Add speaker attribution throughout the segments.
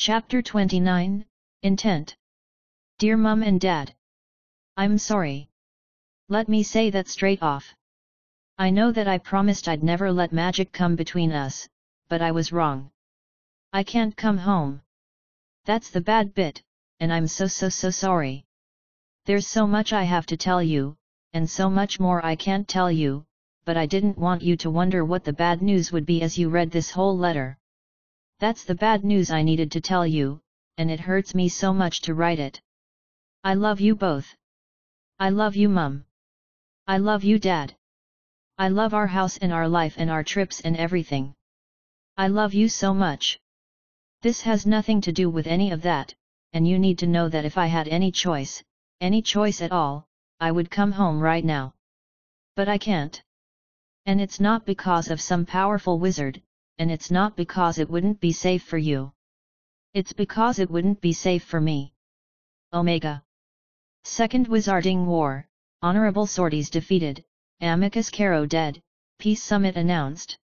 Speaker 1: Chapter 29 Intent Dear Mum and Dad. I'm sorry. Let me say that straight off. I know that I promised I'd never let magic come between us, but I was wrong. I can't come home. That's the bad bit, and I'm so so so sorry. There's so much I have to tell you, and so much more I can't tell you, but I didn't want you to wonder what the bad news would be as you read this whole letter. That's the bad news I needed to tell you, and it hurts me so much to write it. I love you both. I love you mum. I love you dad. I love our house and our life and our trips and everything. I love you so much. This has nothing to do with any of that, and you need to know that if I had any choice, any choice at all, I would come home right now. But I can't. And it's not because of some powerful wizard, and it's not because it wouldn't be safe for you. It's because it wouldn't be safe for me. Omega. Second Wizarding War, Honorable Sorties defeated, Amycus Carrow dead, Peace Summit announced.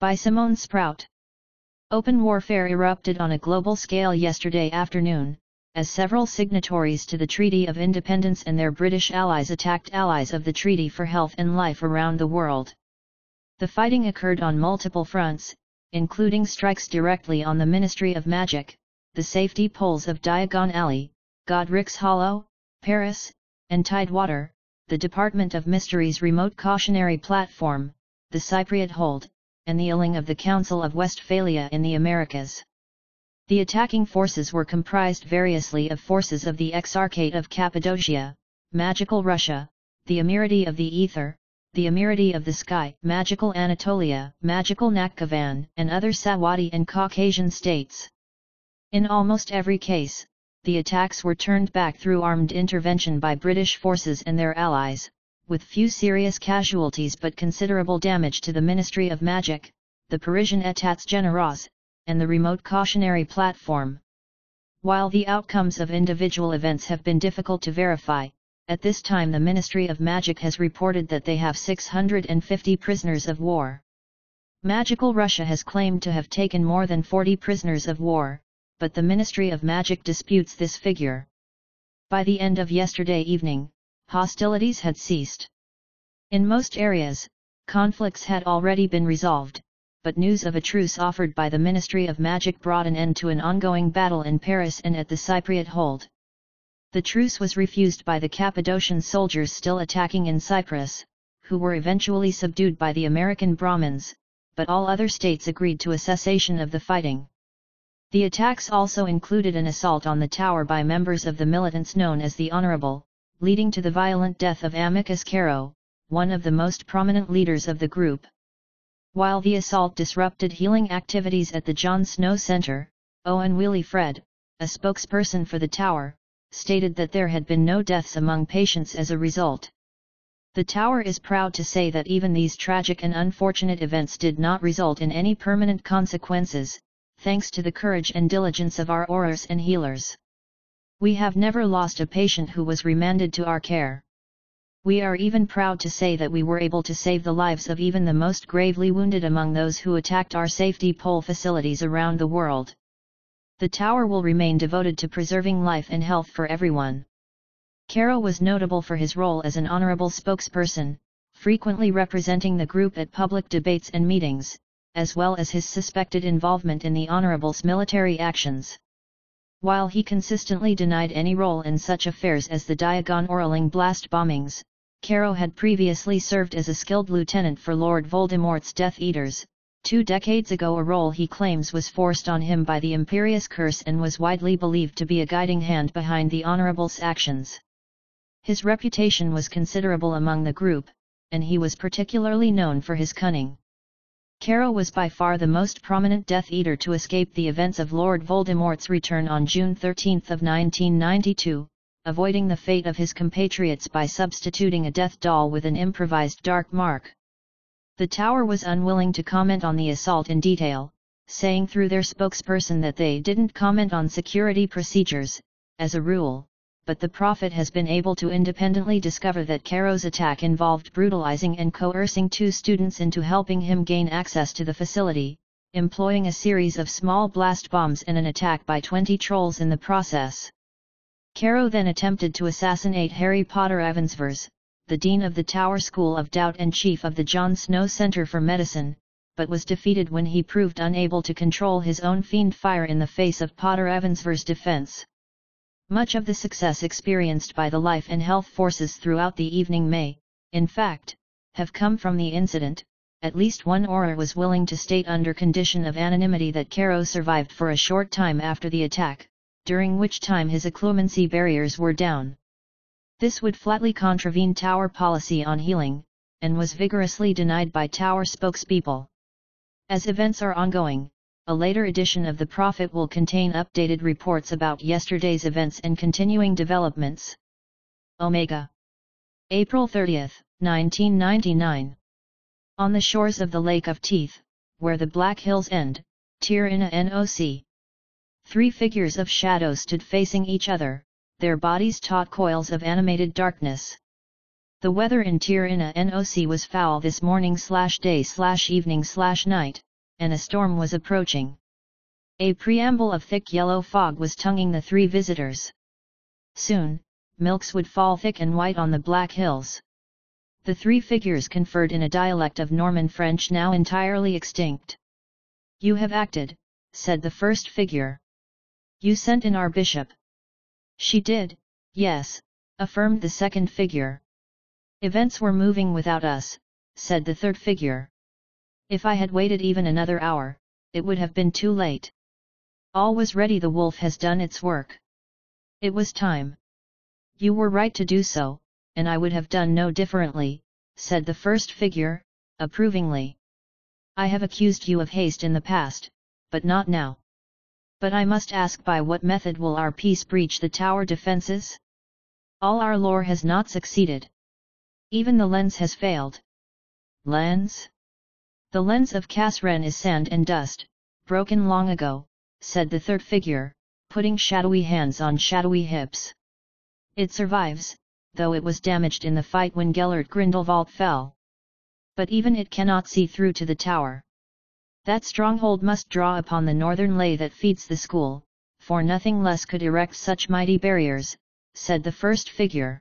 Speaker 1: By Simone Sprout. Open warfare erupted on a global scale yesterday afternoon, as several signatories to the Treaty of Independence and their British allies attacked allies of the Treaty for Health and Life around the world. The fighting occurred on multiple fronts, including strikes directly on the Ministry of Magic, the safety poles of Diagon Alley, Godric's Hollow, Paris, and Tidewater, the Department of Mysteries remote cautionary platform, the Cypriot hold, and the Ealing of the Council of Westphalia in the Americas. The attacking forces were comprised variously of forces of the Exarchate of Cappadocia, Magical Russia, the Emirati of the Ether, the Emirati of the Sky, Magical Anatolia, Magical Nakhchivan, and other Sawadee and Caucasian states. In almost every case, the attacks were turned back through armed intervention by British forces and their allies, with few serious casualties but considerable damage to the Ministry of Magic, the Parisian Etats Generaux, and the remote cautionary platform. While the outcomes of individual events have been difficult to verify, at this time the Ministry of Magic has reported that they have 650 prisoners of war. Magical Russia has claimed to have taken more than 40 prisoners of war, but the Ministry of Magic disputes this figure. By the end of yesterday evening, hostilities had ceased. In most areas, conflicts had already been resolved, but news of a truce offered by the Ministry of Magic brought an end to an ongoing battle in Paris and at the Cypriot hold. The truce was refused by the Cappadocian soldiers still attacking in Cyprus, who were eventually subdued by the American Brahmins, but all other states agreed to a cessation of the fighting. The attacks also included an assault on the tower by members of the militants known as the Honorable, leading to the violent death of Amycus Carrow, one of the most prominent leaders of the group. While the assault disrupted healing activities at the John Snow Center, Owen Wheely Fred, a spokesperson for the tower, stated that there had been no deaths among patients as a result. The tower is proud to say that even these tragic and unfortunate events did not result in any permanent consequences, thanks to the courage and diligence of our aurors and healers. We have never lost a patient who was remanded to our care. We are even proud to say that we were able to save the lives of even the most gravely wounded among those who attacked our safety pole facilities around the world. The tower will remain devoted to preserving life and health for everyone. Carrow was notable for his role as an honorable spokesperson, frequently representing the group at public debates and meetings, as well as his suspected involvement in the honorable's military actions. While he consistently denied any role in such affairs as the Diagon Oraling blast bombings, Carrow had previously served as a skilled lieutenant for Lord Voldemort's Death Eaters, two decades ago a role he claims was forced on him by the Imperius Curse and was widely believed to be a guiding hand behind the Honorable's actions. His reputation was considerable among the group, and he was particularly known for his cunning. Carrow was by far the most prominent Death Eater to escape the events of Lord Voldemort's return on June 13 of 1992, avoiding the fate of his compatriots by substituting a death doll with an improvised dark mark. The tower was unwilling to comment on the assault in detail, saying through their spokesperson that they didn't comment on security procedures, as a rule, but the Prophet has been able to independently discover that Carrow's attack involved brutalizing and coercing two students into helping him gain access to the facility, employing a series of small blast bombs and an attack by 20 trolls in the process. Carrow then attempted to assassinate Harry Potter-Evans-Verres, the Dean of the Tower School of Doubt and Chief of the John Snow Center for Medicine, but was defeated when he proved unable to control his own Fiendfyre in the face of Potter-Evans-Verres' defense. Much of the success experienced by the life and health forces throughout the evening may, in fact, have come from the incident, at least one Auror was willing to state under condition of anonymity that Carrow survived for a short time after the attack, during which time his occlumency barriers were down. This would flatly contravene Tower policy on healing, and was vigorously denied by Tower spokespeople. As events are ongoing, a later edition of the Prophet will contain updated reports about yesterday's events and continuing developments. Omega. April 30, 1999. On the shores of the Lake of Teeth, where the Black Hills end, Tirina NOC. Three figures of shadow stood facing each other, their bodies taut coils of animated darkness. The weather in Tir Inna NOC was foul this morning slash day slash evening slash night, and a storm was approaching. A preamble of thick yellow fog was tonguing the three visitors. Soon, milks would fall thick and white on the black hills. The three figures conferred in a dialect of Norman French now entirely extinct. You have acted, said the first figure. You sent in our bishop. She did, yes, affirmed the second figure. Events were moving without us, said the third figure. If I had waited even another hour, it would have been too late. All was ready the wolf has done its work. It was time. You were right to do so, and I would have done no differently, said the first figure, approvingly. I have accused you of haste in the past, but not now. But I must ask by what method will our peace breach the tower defenses? All our lore has not succeeded. Even the lens has failed. Lens? The lens of Kasren is sand and dust, broken long ago, said the third figure, putting shadowy hands on shadowy hips. It survives, though it was damaged in the fight when Gellert Grindelwald fell. But even it cannot see through to the tower. That stronghold must draw upon the northern lay that feeds the school, for nothing less could erect such mighty barriers, said the first figure.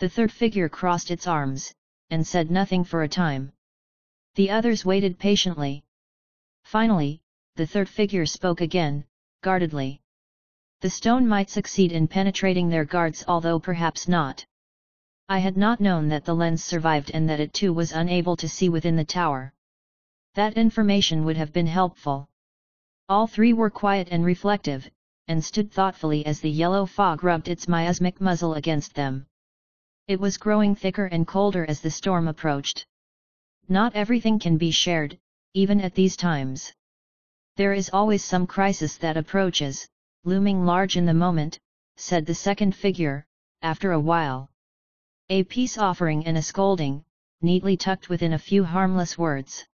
Speaker 1: The third figure crossed its arms, and said nothing for a time. The others waited patiently. Finally, the third figure spoke again, guardedly. The stone might succeed in penetrating their guards although perhaps not. I had not known that the lens survived and that it too was unable to see within the tower. That information would have been helpful. All three were quiet and reflective, and stood thoughtfully as the yellow fog rubbed its miasmic muzzle against them. It was growing thicker and colder as the storm approached. Not everything can be shared, even at these times. There is always some crisis that approaches, looming large in the moment, said the second figure, after a while. A peace offering and a scolding, neatly tucked within a few harmless words.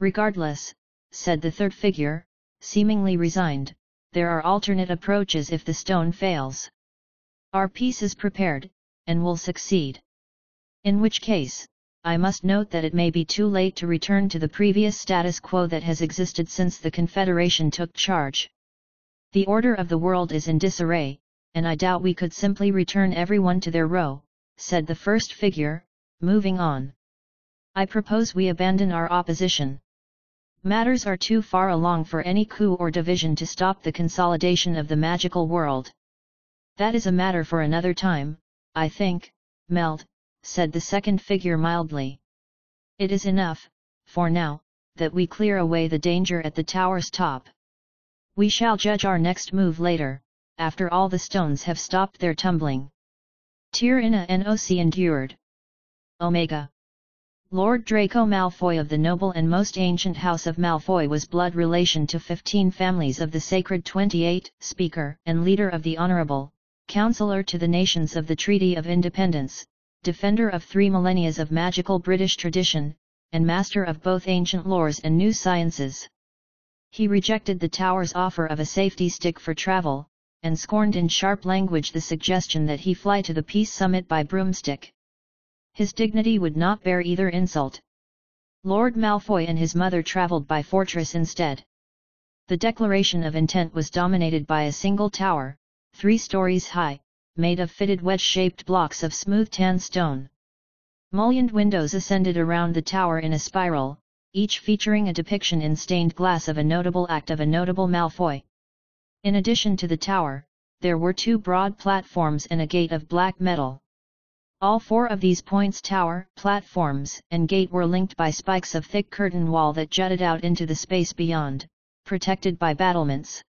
Speaker 1: Regardless, said the third figure, seemingly resigned, there are alternate approaches if the stone fails. Our piece is prepared, and will succeed. In which case, I must note that it may be too late to return to the previous status quo that has existed since the Confederation took charge. The order of the world is in disarray, and I doubt we could simply return everyone to their row, said the first figure, moving on. I propose we abandon our opposition. Matters are too far along for any coup or division to stop the consolidation of the magical world. That is a matter for another time, I think, Meld, said the second figure mildly. It is enough, for now, that we clear away the danger at the tower's top. We shall judge our next move later, after all the stones have stopped their tumbling. Tir Inna Noc endured. Omega. Lord Draco Malfoy of the noble and most ancient house of Malfoy was blood relation to 15 families of the Sacred 28, Speaker and leader of the Honourable, Counselor to the Nations of the Treaty of Independence, defender of three millennia of magical British tradition, and master of both ancient lores and new sciences. He rejected the tower's offer of a safety stick for travel, and scorned in sharp language the suggestion that he fly to the peace summit by broomstick. His dignity would not bear either insult. Lord Malfoy and his mother travelled by fortress instead. The declaration of intent was dominated by a single tower, three stories high, made of fitted wedge-shaped blocks of smooth tan stone. Mullioned windows ascended around the tower in a spiral, each featuring a depiction in stained glass of a notable act of a notable Malfoy. In addition to the tower, there were two broad platforms and a gate of black metal. All four of these points tower, platforms, and gate were linked by spikes of thick curtain wall that jutted out into the space beyond, protected by battlements.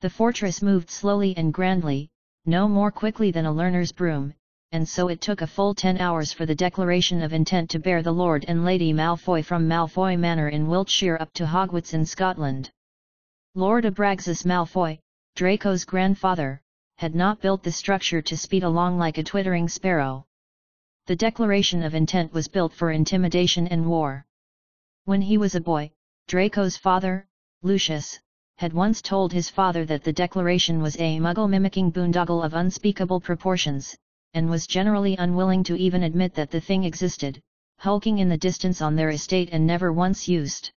Speaker 1: The fortress moved slowly and grandly, no more quickly than a learner's broom, and so it took a full ten hours for the declaration of intent to bear the Lord and Lady Malfoy from Malfoy Manor in Wiltshire up to Hogwarts in Scotland. Lord Abraxas Malfoy, Draco's grandfather, had not built the structure to speed along like a twittering sparrow. The declaration of intent was built for intimidation and war. When he was a boy, Draco's father, Lucius, had once told his father that the declaration was a muggle mimicking boondoggle of unspeakable proportions, and was generally unwilling to even admit that the thing existed, hulking in the distance on their estate and never once used.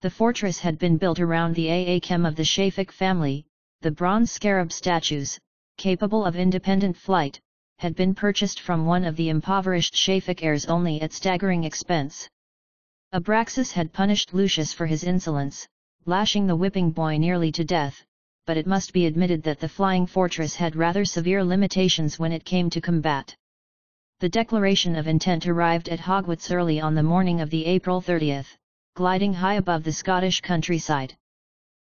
Speaker 1: The fortress had been built around the Aachem of the Shafik family, the bronze scarab statues, capable of independent flight, had been purchased from one of the impoverished Shafik heirs only at staggering expense. Abraxas had punished Lucius for his insolence, lashing the whipping boy nearly to death, but it must be admitted that the Flying Fortress had rather severe limitations when it came to combat. The declaration of intent arrived at Hogwarts early on the morning of the April 30th, gliding high above the Scottish countryside.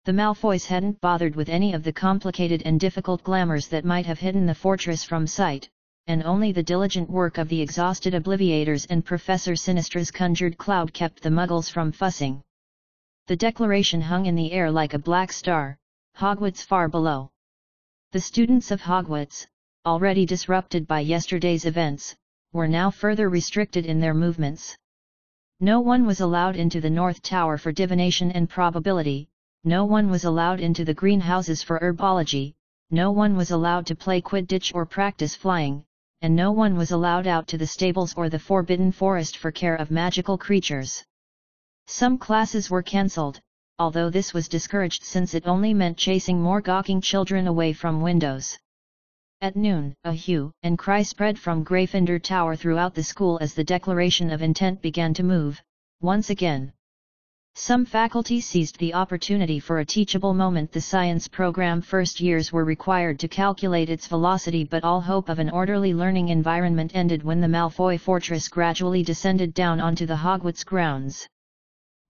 Speaker 1: The Malfoys hadn't bothered with any of the complicated and difficult glamours that might have hidden the fortress from sight, and only the diligent work of the exhausted Obliviators and Professor Sinistra's conjured cloud kept the Muggles from fussing. The declaration hung in the air like a black star, Hogwarts far below. The students of Hogwarts, already disrupted by yesterday's events, were now further restricted in their movements. No one was allowed into the North Tower for divination and probability, no one was allowed into the greenhouses for herbology, no one was allowed to play Quidditch or practice flying, and no one was allowed out to the stables or the Forbidden Forest for care of magical creatures. Some classes were cancelled, although this was discouraged since it only meant chasing more gawking children away from windows. At noon, a hue and cry spread from Gryffindor Tower throughout the school as the declaration of intent began to move, once again. Some faculty seized the opportunity for a teachable moment the science program first years were required to calculate its velocity but all hope of an orderly learning environment ended when the Malfoy fortress gradually descended down onto the Hogwarts grounds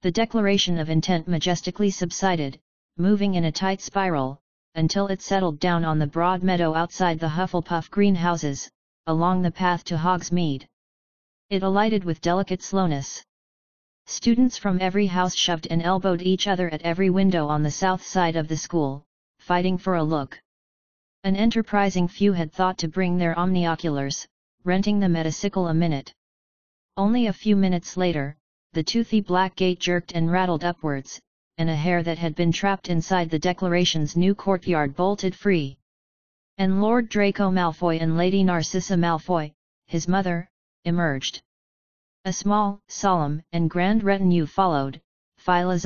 Speaker 1: the declaration of intent majestically subsided, moving in a tight spiral, until it settled down on the broad meadow outside the Hufflepuff greenhouses, along the path to Hogsmeade. It alighted with delicate slowness. Students from every house shoved and elbowed each other at every window on the south side of the school, fighting for a look. An enterprising few had thought to bring their omnioculars, renting them at a sickle a minute. Only a few minutes later, the toothy black gate jerked and rattled upwards, and a hare that had been trapped inside the Declaration's new courtyard bolted free. And Lord Draco Malfoy and Lady Narcissa Malfoy, his mother, emerged. A small, solemn, and grand retinue followed, Phila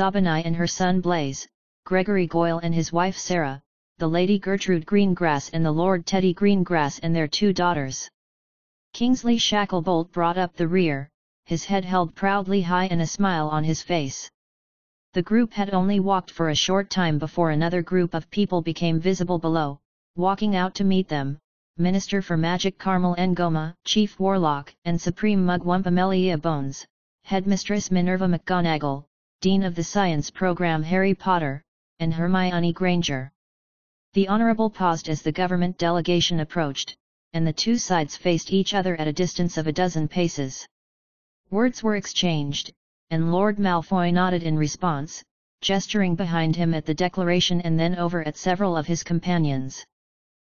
Speaker 1: and her son Blaise, Gregory Goyle and his wife Sarah, the Lady Gertrude Greengrass and the Lord Teddy Greengrass and their two daughters. Kingsley Shacklebolt brought up the rear, his head held proudly high and a smile on his face. The group had only walked for a short time before another group of people became visible below, walking out to meet them, Minister for Magic Carmel Ngoma, Chief Warlock and Supreme Mugwump Amelia Bones, Headmistress Minerva McGonagall, Dean of the Science Program Harry Potter, and Hermione Granger. The Honourable paused as the government delegation approached, and the two sides faced each other at a distance of a dozen paces. Words were exchanged, and Lord Malfoy nodded in response, gesturing behind him at the declaration and then over at several of his companions.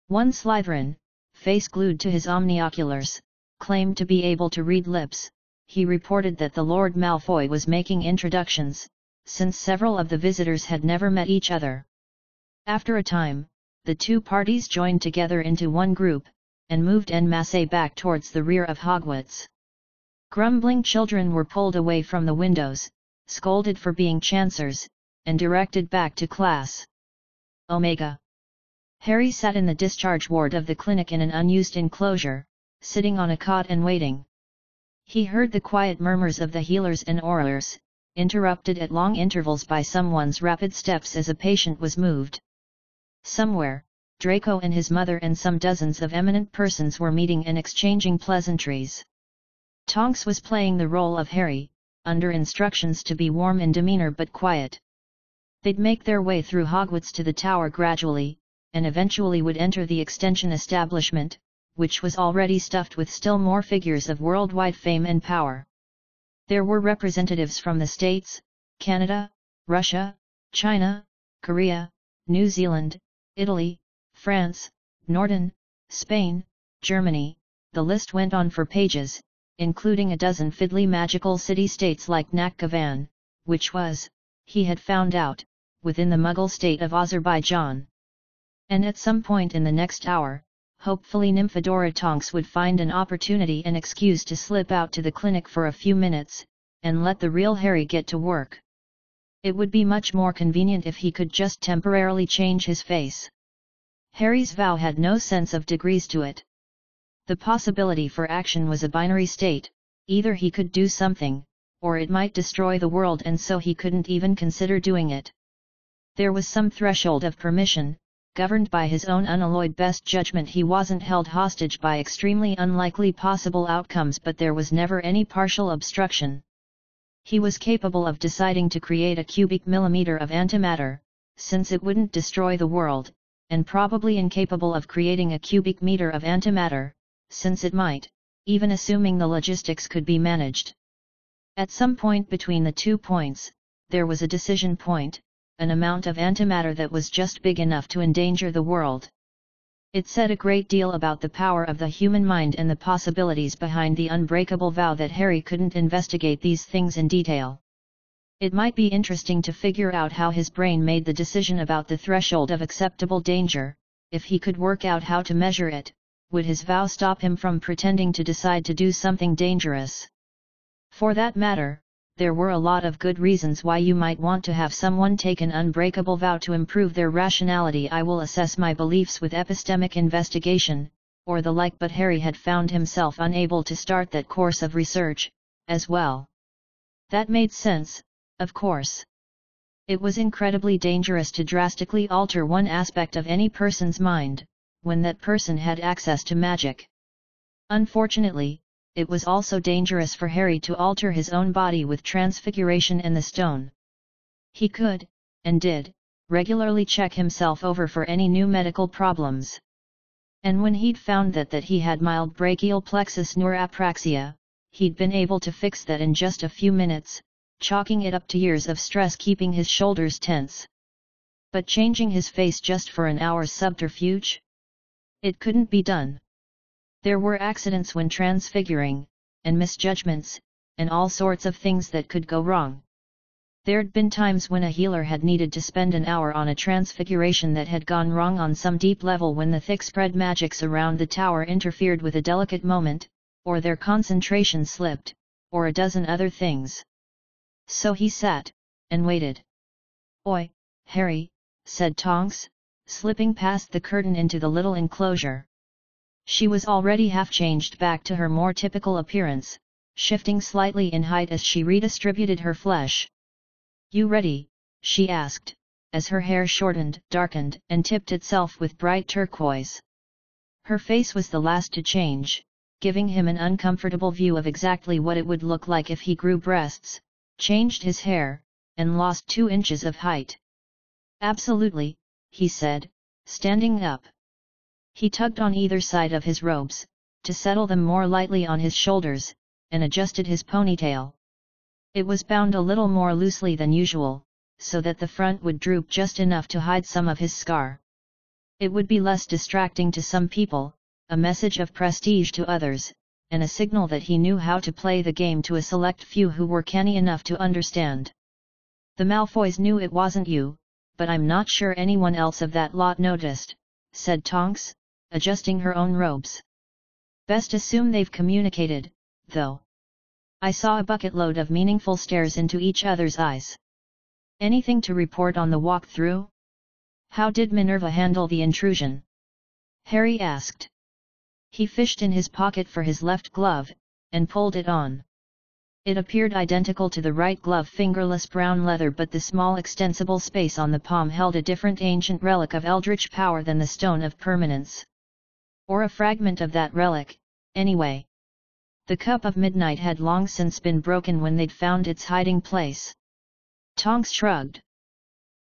Speaker 1: One Slytherin, face glued to his omnioculars, claimed to be able to read lips, he reported that the Lord Malfoy was making introductions, since several of the visitors had never met each other. After a time, the two parties joined together into one group, and moved en masse back towards the rear of Hogwarts. Grumbling children were pulled away from the windows, scolded for being chancers, and directed back to class. Omega. Harry sat in the discharge ward of the clinic in an unused enclosure, sitting on a cot and waiting. He heard the quiet murmurs of the healers and aurors, interrupted at long intervals by someone's rapid steps as a patient was moved. Somewhere, Draco and his mother and some dozens of eminent persons were meeting and exchanging pleasantries. Tonks was playing the role of Harry, under instructions to be warm in demeanor but quiet. They'd make their way through Hogwarts to the tower gradually, and eventually would enter the extension establishment, which was already stuffed with still more figures of worldwide fame and power. There were representatives from the States, Canada, Russia, China, Korea, New Zealand, Italy, France, Norden, Spain, Germany, the list went on for pages, including a dozen fiddly magical city-states like Nakhchivan, which was, he had found out, within the Muggle state of Azerbaijan. And at some point in the next hour, hopefully Nymphadora Tonks would find an opportunity and excuse to slip out to the clinic for a few minutes, and let the real Harry get to work. It would be much more convenient if he could just temporarily change his face. Harry's vow had no sense of degrees to it. The possibility for action was a binary state, either he could do something, or it might destroy the world and so he couldn't even consider doing it. There was some threshold of permission, governed by his own unalloyed best judgment he wasn't held hostage by extremely unlikely possible outcomes but there was never any partial obstruction. He was capable of deciding to create a cubic millimeter of antimatter, since it wouldn't destroy the world, and probably incapable of creating a cubic meter of antimatter, since it might, even assuming the logistics could be managed. At some point between the two points, there was a decision point, an amount of antimatter that was just big enough to endanger the world. It said a great deal about the power of the human mind and the possibilities behind the unbreakable vow that Harry couldn't investigate these things in detail. It might be interesting to figure out how his brain made the decision about the threshold of acceptable danger, if he could work out how to measure it, would his vow stop him from pretending to decide to do something dangerous? For that matter, there were a lot of good reasons why you might want to have someone take an unbreakable vow to improve their rationality I will assess my beliefs with epistemic investigation, or the like but Harry had found himself unable to start that course of research, as well. That made sense, of course. It was incredibly dangerous to drastically alter one aspect of any person's mind, when that person had access to magic. Unfortunately, it was also dangerous for Harry to alter his own body with transfiguration and the stone. He could, and did, regularly check himself over for any new medical problems. And when he'd found that that he had mild brachial plexus neurapraxia, he'd been able to fix that in just a few minutes, chalking it up to years of stress keeping his shoulders tense. But changing his face just for an hour's subterfuge? It couldn't be done. There were accidents when transfiguring, and misjudgments, and all sorts of things that could go wrong. There'd been times when a healer had needed to spend an hour on a transfiguration that had gone wrong on some deep level when the thick spread magics around the tower interfered with a delicate moment, or their concentration slipped, or a dozen other things. So he sat, and waited. Oi, Harry, said Tonks, slipping past the curtain into the little enclosure. She was already half changed back to her more typical appearance, shifting slightly in height as she redistributed her flesh. You ready? she asked, as her hair shortened, darkened, and tipped itself with bright turquoise. Her face was the last to change, giving him an uncomfortable view of exactly what it would look like if he grew breasts, changed his hair, and lost two inches of height. Absolutely, he said, standing up. He tugged on either side of his robes, to settle them more lightly on his shoulders, and adjusted his ponytail. It was bound a little more loosely than usual, so that the front would droop just enough to hide some of his scar. It would be less distracting to some people, a message of prestige to others, and a signal that he knew how to play the game to a select few who were canny enough to understand. The Malfoys knew it wasn't you, but I'm not sure anyone else of that lot noticed, said Tonks, adjusting her own robes. Best assume they've communicated, though. I saw a bucket load of meaningful stares into each other's eyes. Anything to report on the walk through? How did Minerva handle the intrusion? Harry asked. He fished in his pocket for his left glove, and pulled it on. It appeared identical to the right glove fingerless brown leather but the small extensible space on the palm held a different ancient relic of eldritch power than the stone of permanence. Or a fragment of that relic, anyway. The cup of midnight had long since been broken when they'd found its hiding place. Tonks shrugged.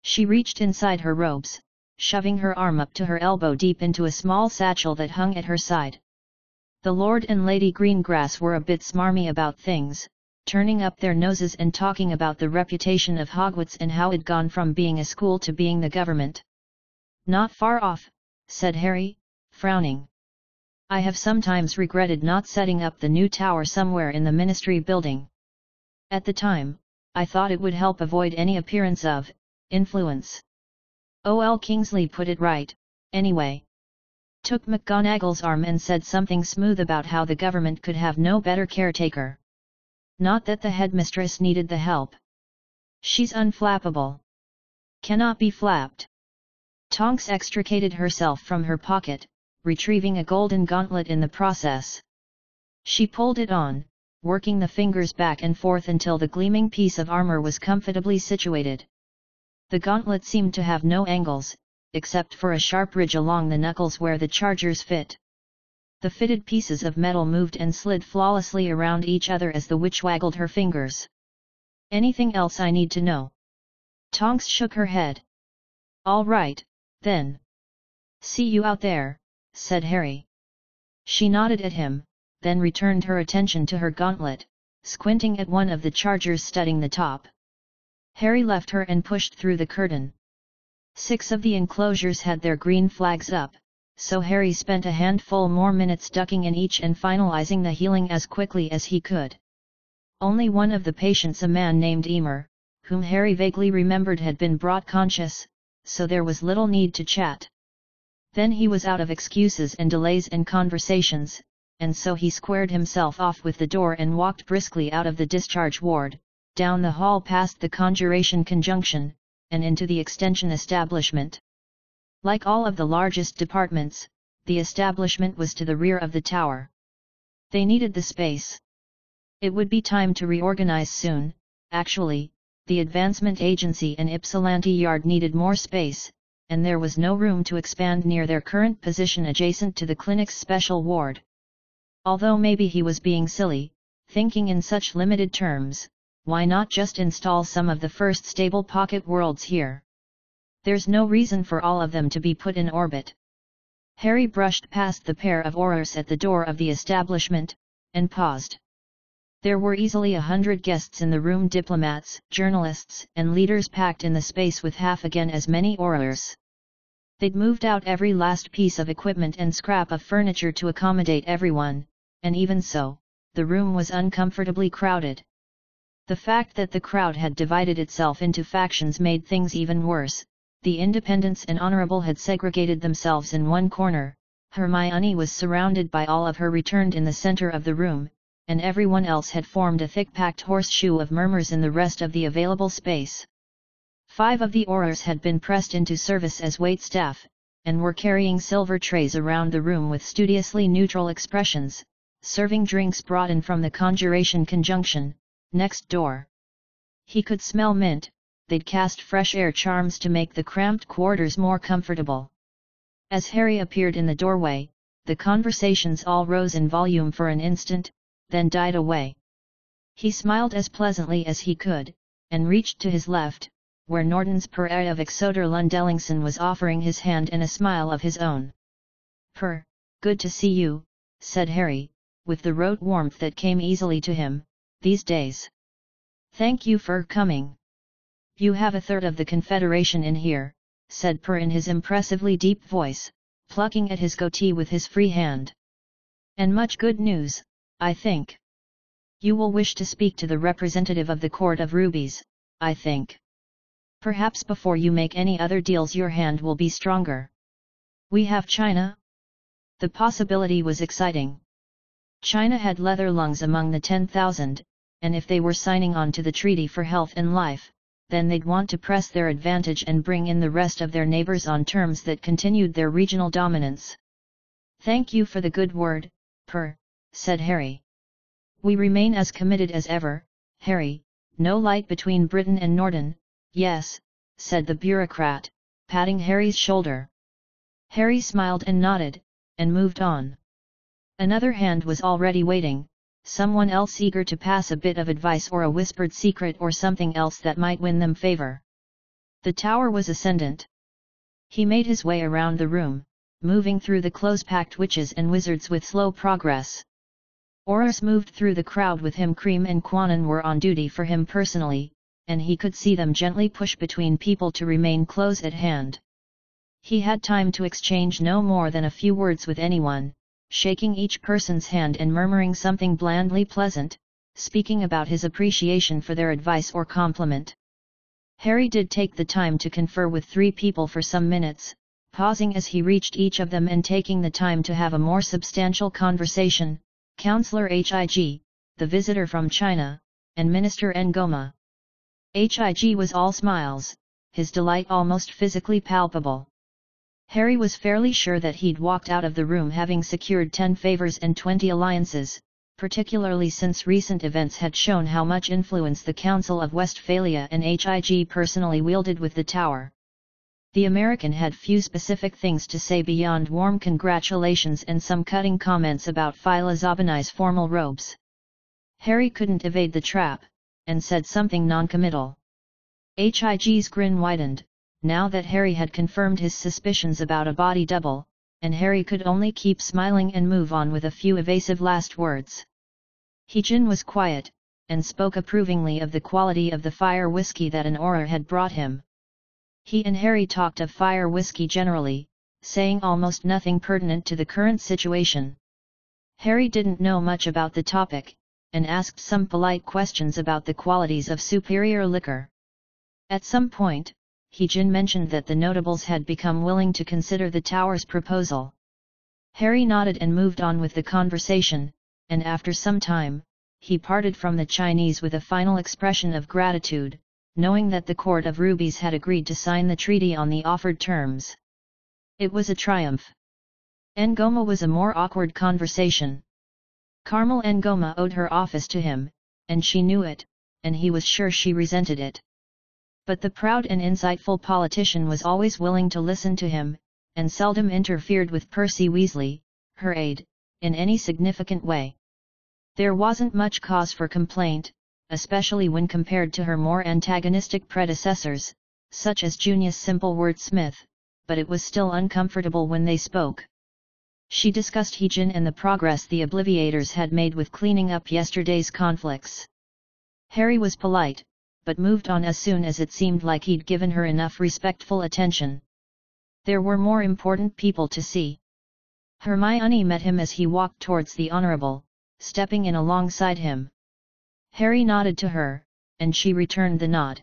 Speaker 1: She reached inside her robes, shoving her arm up to her elbow deep into a small satchel that hung at her side. The Lord and Lady Greengrass were a bit smarmy about things, turning up their noses and talking about the reputation of Hogwarts and how it'd gone from being a school to being the government. Not far off, said Harry, frowning. I have sometimes regretted not setting up the new tower somewhere in the ministry building. At the time, I thought it would help avoid any appearance of influence. O.L. Kingsley put it right, anyway. Took McGonagall's arm and said something smooth about how the government could have no better caretaker. Not that the headmistress needed the help. She's unflappable. Cannot be flapped. Tonks extricated herself from her pocket, retrieving a golden gauntlet in the process. She pulled it on, working the fingers back and forth until the gleaming piece of armor was comfortably situated. The gauntlet seemed to have no angles, except for a sharp ridge along the knuckles where the chargers fit. The fitted pieces of metal moved and slid flawlessly around each other as the witch waggled her fingers. Anything else I need to know? Tonks shook her head. All right, then. See you out there, said Harry. She nodded at him, then returned her attention to her gauntlet, squinting at one of the chargers studding the top. Harry left her and pushed through the curtain. Six of the enclosures had their green flags up, so Harry spent a handful more minutes ducking in each and finalizing the healing as quickly as he could. Only one of the patients a man named Emer, whom Harry vaguely remembered had been brought conscious, so there was little need to chat. Then he was out of excuses and delays and conversations, and so he squared himself off with the door and walked briskly out of the discharge ward, down the hall past the conjuration conjunction, and into the extension establishment. Like all of the largest departments, the establishment was to the rear of the tower. They needed the space. It would be time to reorganize soon, actually, the Advancement Agency and Ypsilanti Yard needed more space, and there was no room to expand near their current position adjacent to the clinic's special ward. Although maybe he was being silly, thinking in such limited terms, why not just install some of the first stable pocket worlds here? There's no reason for all of them to be put in orbit. Harry brushed past the pair of Aurors at the door of the establishment, and paused. There were easily a hundred guests in the room diplomats, journalists, and leaders packed in the space with half again as many Aurors. They'd moved out every last piece of equipment and scrap of furniture to accommodate everyone, and even so, the room was uncomfortably crowded. The fact that the crowd had divided itself into factions made things even worse, the Independents and Honorable had segregated themselves in one corner, Hermione was surrounded by all of her returned in the center of the room, and everyone else had formed a thick-packed horseshoe of murmurs in the rest of the available space. Five of the Aurors had been pressed into service as wait staff, and were carrying silver trays around the room with studiously neutral expressions, serving drinks brought in from the Conjuration Conjunction, next door. He could smell mint, they'd cast fresh air charms to make the cramped quarters more comfortable. As Harry appeared in the doorway, the conversations all rose in volume for an instant, then died away. He smiled as pleasantly as he could, and reached to his left, where Norton's Per of Exeter Lundellingson was offering his hand and a smile of his own. Per, good to see you, said Harry, with the rote warmth that came easily to him, these days. Thank you for coming. You have a third of the Confederation in here, said Per in his impressively deep voice, plucking at his goatee with his free hand. And much good news, I think. You will wish to speak to the representative of the Court of Rubies, I think. Perhaps before you make any other deals your hand will be stronger. We have China? The possibility was exciting. China had leather lungs among the 10,000, and if they were signing on to the Treaty for Health and Life, then they'd want to press their advantage and bring in the rest of their neighbors on terms that continued their regional dominance. Thank you for the good word, Per, said Harry. We remain as committed as ever, Harry, no light between Britain and Norden, yes, said the bureaucrat, patting Harry's shoulder. Harry smiled and nodded, and moved on. Another hand was already waiting, someone else eager to pass a bit of advice or a whispered secret or something else that might win them favor. The tower was ascendant. He made his way around the room, moving through the close-packed witches and wizards with slow progress. Aurors moved through the crowd with him Cream and Quanon were on duty for him personally, and he could see them gently push between people to remain close at hand. He had time to exchange no more than a few words with anyone, shaking each person's hand and murmuring something blandly pleasant, speaking about his appreciation for their advice or compliment. Harry did take the time to confer with three people for some minutes, pausing as he reached each of them and taking the time to have a more substantial conversation, Counselor H.I.G., the visitor from China, and Minister Ngoma. H.I.G. was all smiles, his delight almost physically palpable. Harry was fairly sure that he'd walked out of the room having secured 10 favors and 20 alliances, particularly since recent events had shown how much influence the Council of Westphalia and HIG personally wielded with the tower. The American had few specific things to say beyond warm congratulations and some cutting comments about Phila Zabini's formal robes. Harry couldn't evade the trap, and said something noncommittal. HIG's grin widened, now that Harry had confirmed his suspicions about a body double, and Harry could only keep smiling and move on with a few evasive last words. Heejin was quiet, and spoke approvingly of the quality of the fire whiskey that an Auror had brought him. He and Harry talked of fire whiskey generally, saying almost nothing pertinent to the current situation. Harry didn't know much about the topic, and asked some polite questions about the qualities of superior liquor. At some point, He Heejin mentioned that the notables had become willing to consider the tower's proposal. Harry nodded and moved on with the conversation, and after some time, he parted from the Chinese with a final expression of gratitude, knowing that the Court of Rubies had agreed to sign the treaty on the offered terms. It was a triumph. Ngoma was a more awkward conversation. Carmel Ngoma owed her office to him, and she knew it, and he was sure she resented it. But the proud and insightful politician was always willing to listen to him, and seldom interfered with Percy Weasley, her aide, in any significant way. There wasn't much cause for complaint, especially when compared to her more antagonistic predecessors, such as Junius Simple Smith, but it was still uncomfortable when they spoke. She discussed Heejin and the progress the Obliviators had made with cleaning up yesterday's conflicts. Harry was polite, but moved on as soon as it seemed like he'd given her enough respectful attention. There were more important people to see. Hermione met him as he walked towards the Honourable, stepping in alongside him. Harry nodded to her, and she returned the nod.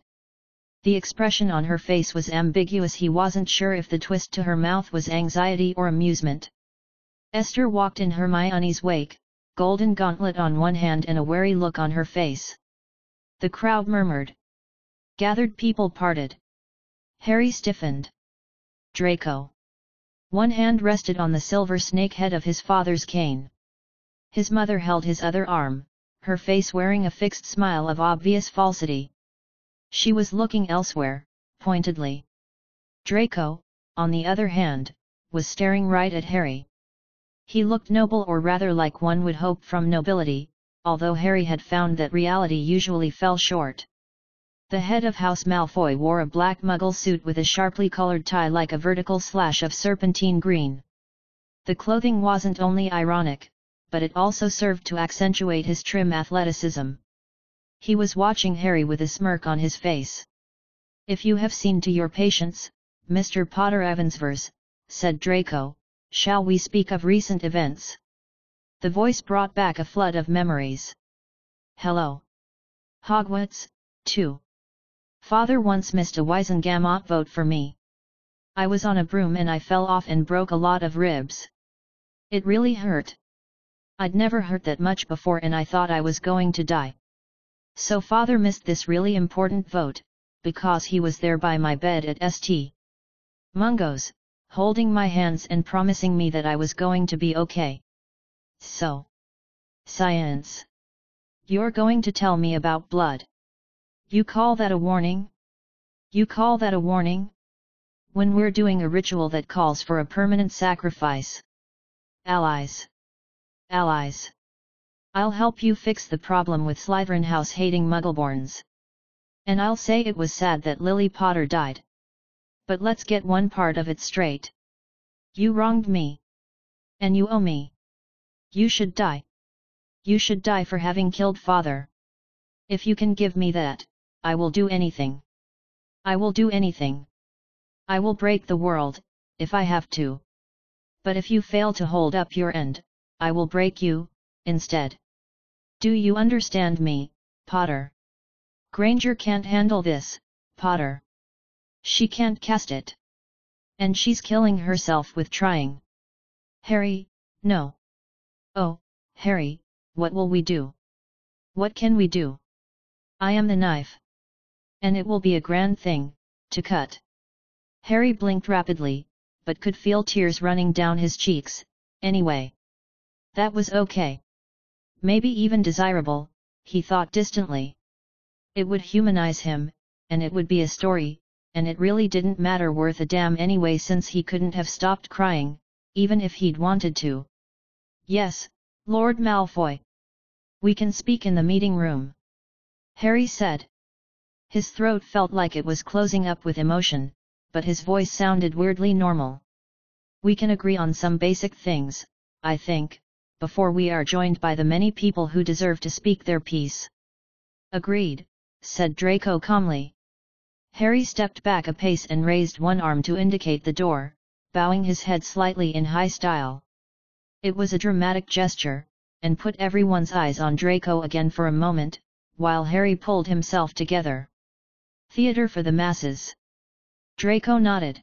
Speaker 1: The expression on her face was ambiguous he wasn't sure if the twist to her mouth was anxiety or amusement. Esther walked in Hermione's wake, golden gauntlet on one hand and a wary look on her face. The crowd murmured. Gathered people parted. Harry stiffened. Draco. One hand rested on the silver snake head of his father's cane. His mother held his other arm, her face wearing a fixed smile of obvious falsity. She was looking elsewhere, pointedly. Draco, on the other hand, was staring right at Harry. He looked noble or rather like one would hope from nobility, although Harry had found that reality usually fell short. The head of House Malfoy wore a black muggle suit with a sharply colored tie like a vertical slash of serpentine green. The clothing wasn't only ironic, but it also served to accentuate his trim athleticism. He was watching Harry with a smirk on his face. If you have seen to your patients, Mr. Potter-Evans-Verres, said Draco, shall we speak of recent events? The voice brought back a flood of memories. Hello. Hogwarts, 2. Father once missed a Wizengamot vote for me. I was on a broom and I fell off and broke a lot of ribs. It really hurt. I'd never hurt that much before and I thought I was going to die. So father missed this really important vote, because he was there by my bed at St. Mungo's, holding my hands and promising me that I was going to be okay. So. Science. You're going to tell me about blood. You call that a warning? You call that a warning? When we're doing a ritual that calls for a permanent sacrifice. Allies. Allies. I'll help you fix the problem with Slytherin House hating Muggleborns. And I'll say it was sad that Lily Potter died. But let's get one part of it straight. You wronged me. And you owe me. You should die. You should die for having killed father. If you can give me that, I will do anything. I will do anything. I will break the world, if I have to. But if you fail to hold up your end, I will break you, instead. Do you understand me, Potter? Granger can't handle this, Potter. She can't cast it. And she's killing herself with trying. Harry, no. Oh, Harry, what will we do? What can we do? I am the knife. And it will be a grand thing, to cut. Harry blinked rapidly, but could feel tears running down his cheeks, anyway. That was okay. Maybe even desirable, he thought distantly. It would humanize him, and it would be a story, and it really didn't matter worth a damn anyway since he couldn't have stopped crying, even if he'd wanted to. Yes, Lord Malfoy. We can speak in the meeting room. Harry said. His throat felt like it was closing up with emotion, but his voice sounded weirdly normal. We can agree on some basic things, I think, before we are joined by the many people who deserve to speak their piece. Agreed, said Draco calmly. Harry stepped back a pace and raised one arm to indicate the door, bowing his head slightly in high style. It was a dramatic gesture, and put everyone's eyes on Draco again for a moment, while Harry pulled himself together. Theatre for the masses. Draco nodded.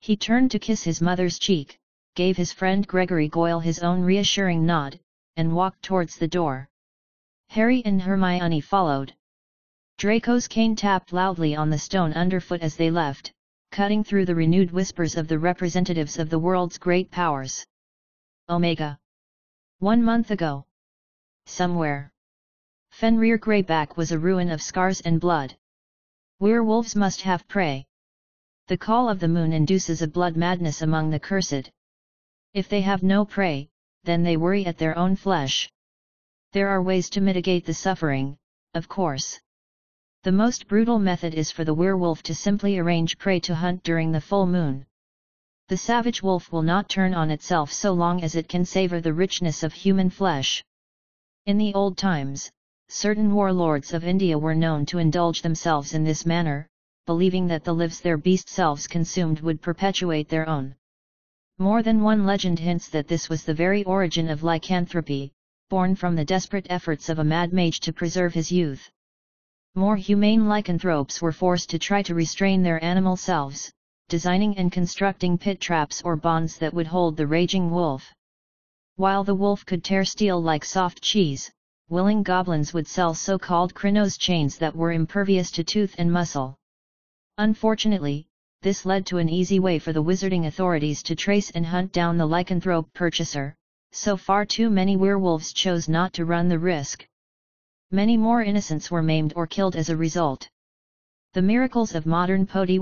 Speaker 1: He turned to kiss his mother's cheek, gave his friend Gregory Goyle his own reassuring nod, and walked towards the door. Harry and Hermione followed. Draco's cane tapped loudly on the stone underfoot as they left, cutting through the renewed whispers of the representatives of the world's great powers. Omega. One month ago. Somewhere. Fenrir Greyback was a ruin of scars and blood. Werewolves must have prey. The call of the moon induces a blood madness among the cursed. If they have no prey, then they worry at their own flesh. There are ways to mitigate the suffering, of course. The most brutal method is for the werewolf to simply arrange prey to hunt during the full moon. The savage wolf will not turn on itself so long as it can savor the richness of human flesh. In the old times, certain warlords of India were known to indulge themselves in this manner, believing that the lives their beast selves consumed would perpetuate their own. More than one legend hints that this was the very origin of lycanthropy, born from the desperate efforts of a mad mage to preserve his youth. More humane lycanthropes were forced to try to restrain their animal selves, designing and constructing pit traps or bonds that would hold the raging wolf. While the wolf could tear steel like soft cheese, willing goblins would sell so-called Crinos chains that were impervious to tooth and muscle. Unfortunately, this led to an easy way for the wizarding authorities to trace and hunt down the lycanthrope purchaser, so far too many werewolves chose not to run the risk. Many more innocents were maimed or killed as a result. The miracles of modern poti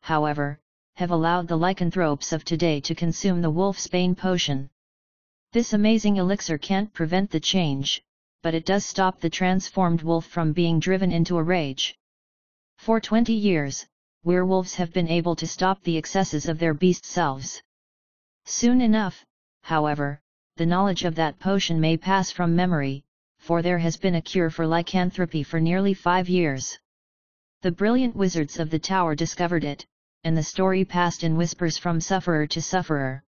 Speaker 1: however, have allowed the lycanthropes of today to consume the wolfsbane potion. This amazing elixir can't prevent the change, but it does stop the transformed wolf from being driven into a rage. For 20 years, werewolves have been able to stop the excesses of their beast selves. Soon enough, however, the knowledge of that potion may pass from memory, for there has been a cure for lycanthropy for nearly five years. The brilliant wizards of the tower discovered it, and the story passed in whispers from sufferer to sufferer.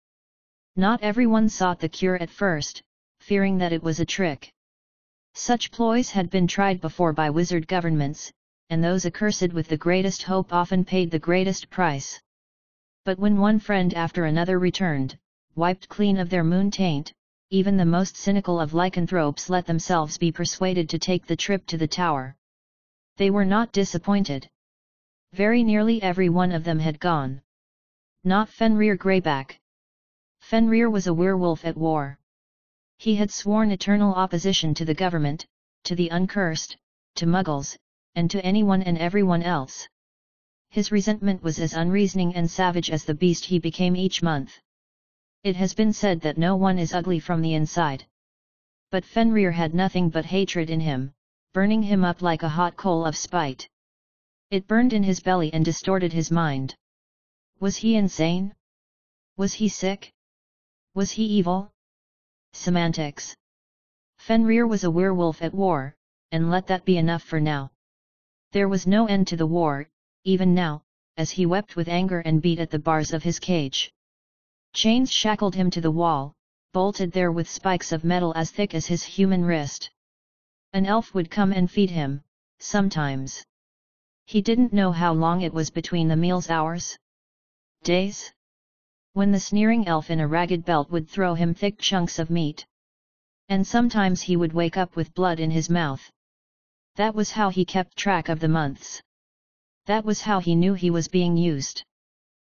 Speaker 1: Not everyone sought the cure at first, fearing that it was a trick. Such ploys had been tried before by wizard governments, and those accursed with the greatest hope often paid the greatest price. But when one friend after another returned, wiped clean of their moon taint, even the most cynical of lycanthropes let themselves be persuaded to take the trip to the tower. They were not disappointed. Very nearly every one of them had gone. Not Fenrir Greyback. Fenrir was a werewolf at war. He had sworn eternal opposition to the government, to the uncursed, to muggles, and to anyone and everyone else. His resentment was as unreasoning and savage as the beast he became each month. It has been said that no one is ugly from the inside. But Fenrir had nothing but hatred in him, burning him up like a hot coal of spite. It burned in his belly and distorted his mind. Was he insane? Was he sick? Was he evil? Semantics. Fenrir was a werewolf at war, and let that be enough for now. There was no end to the war, even now, as he wept with anger and beat at the bars of his cage. Chains shackled him to the wall, bolted there with spikes of metal as thick as his human wrist. An elf would come and feed him, sometimes. He didn't know how long it was between the meals hours. Days? When the sneering elf in a ragged belt would throw him thick chunks of meat. And sometimes he would wake up with blood in his mouth. That was how he kept track of the months. That was how he knew he was being used.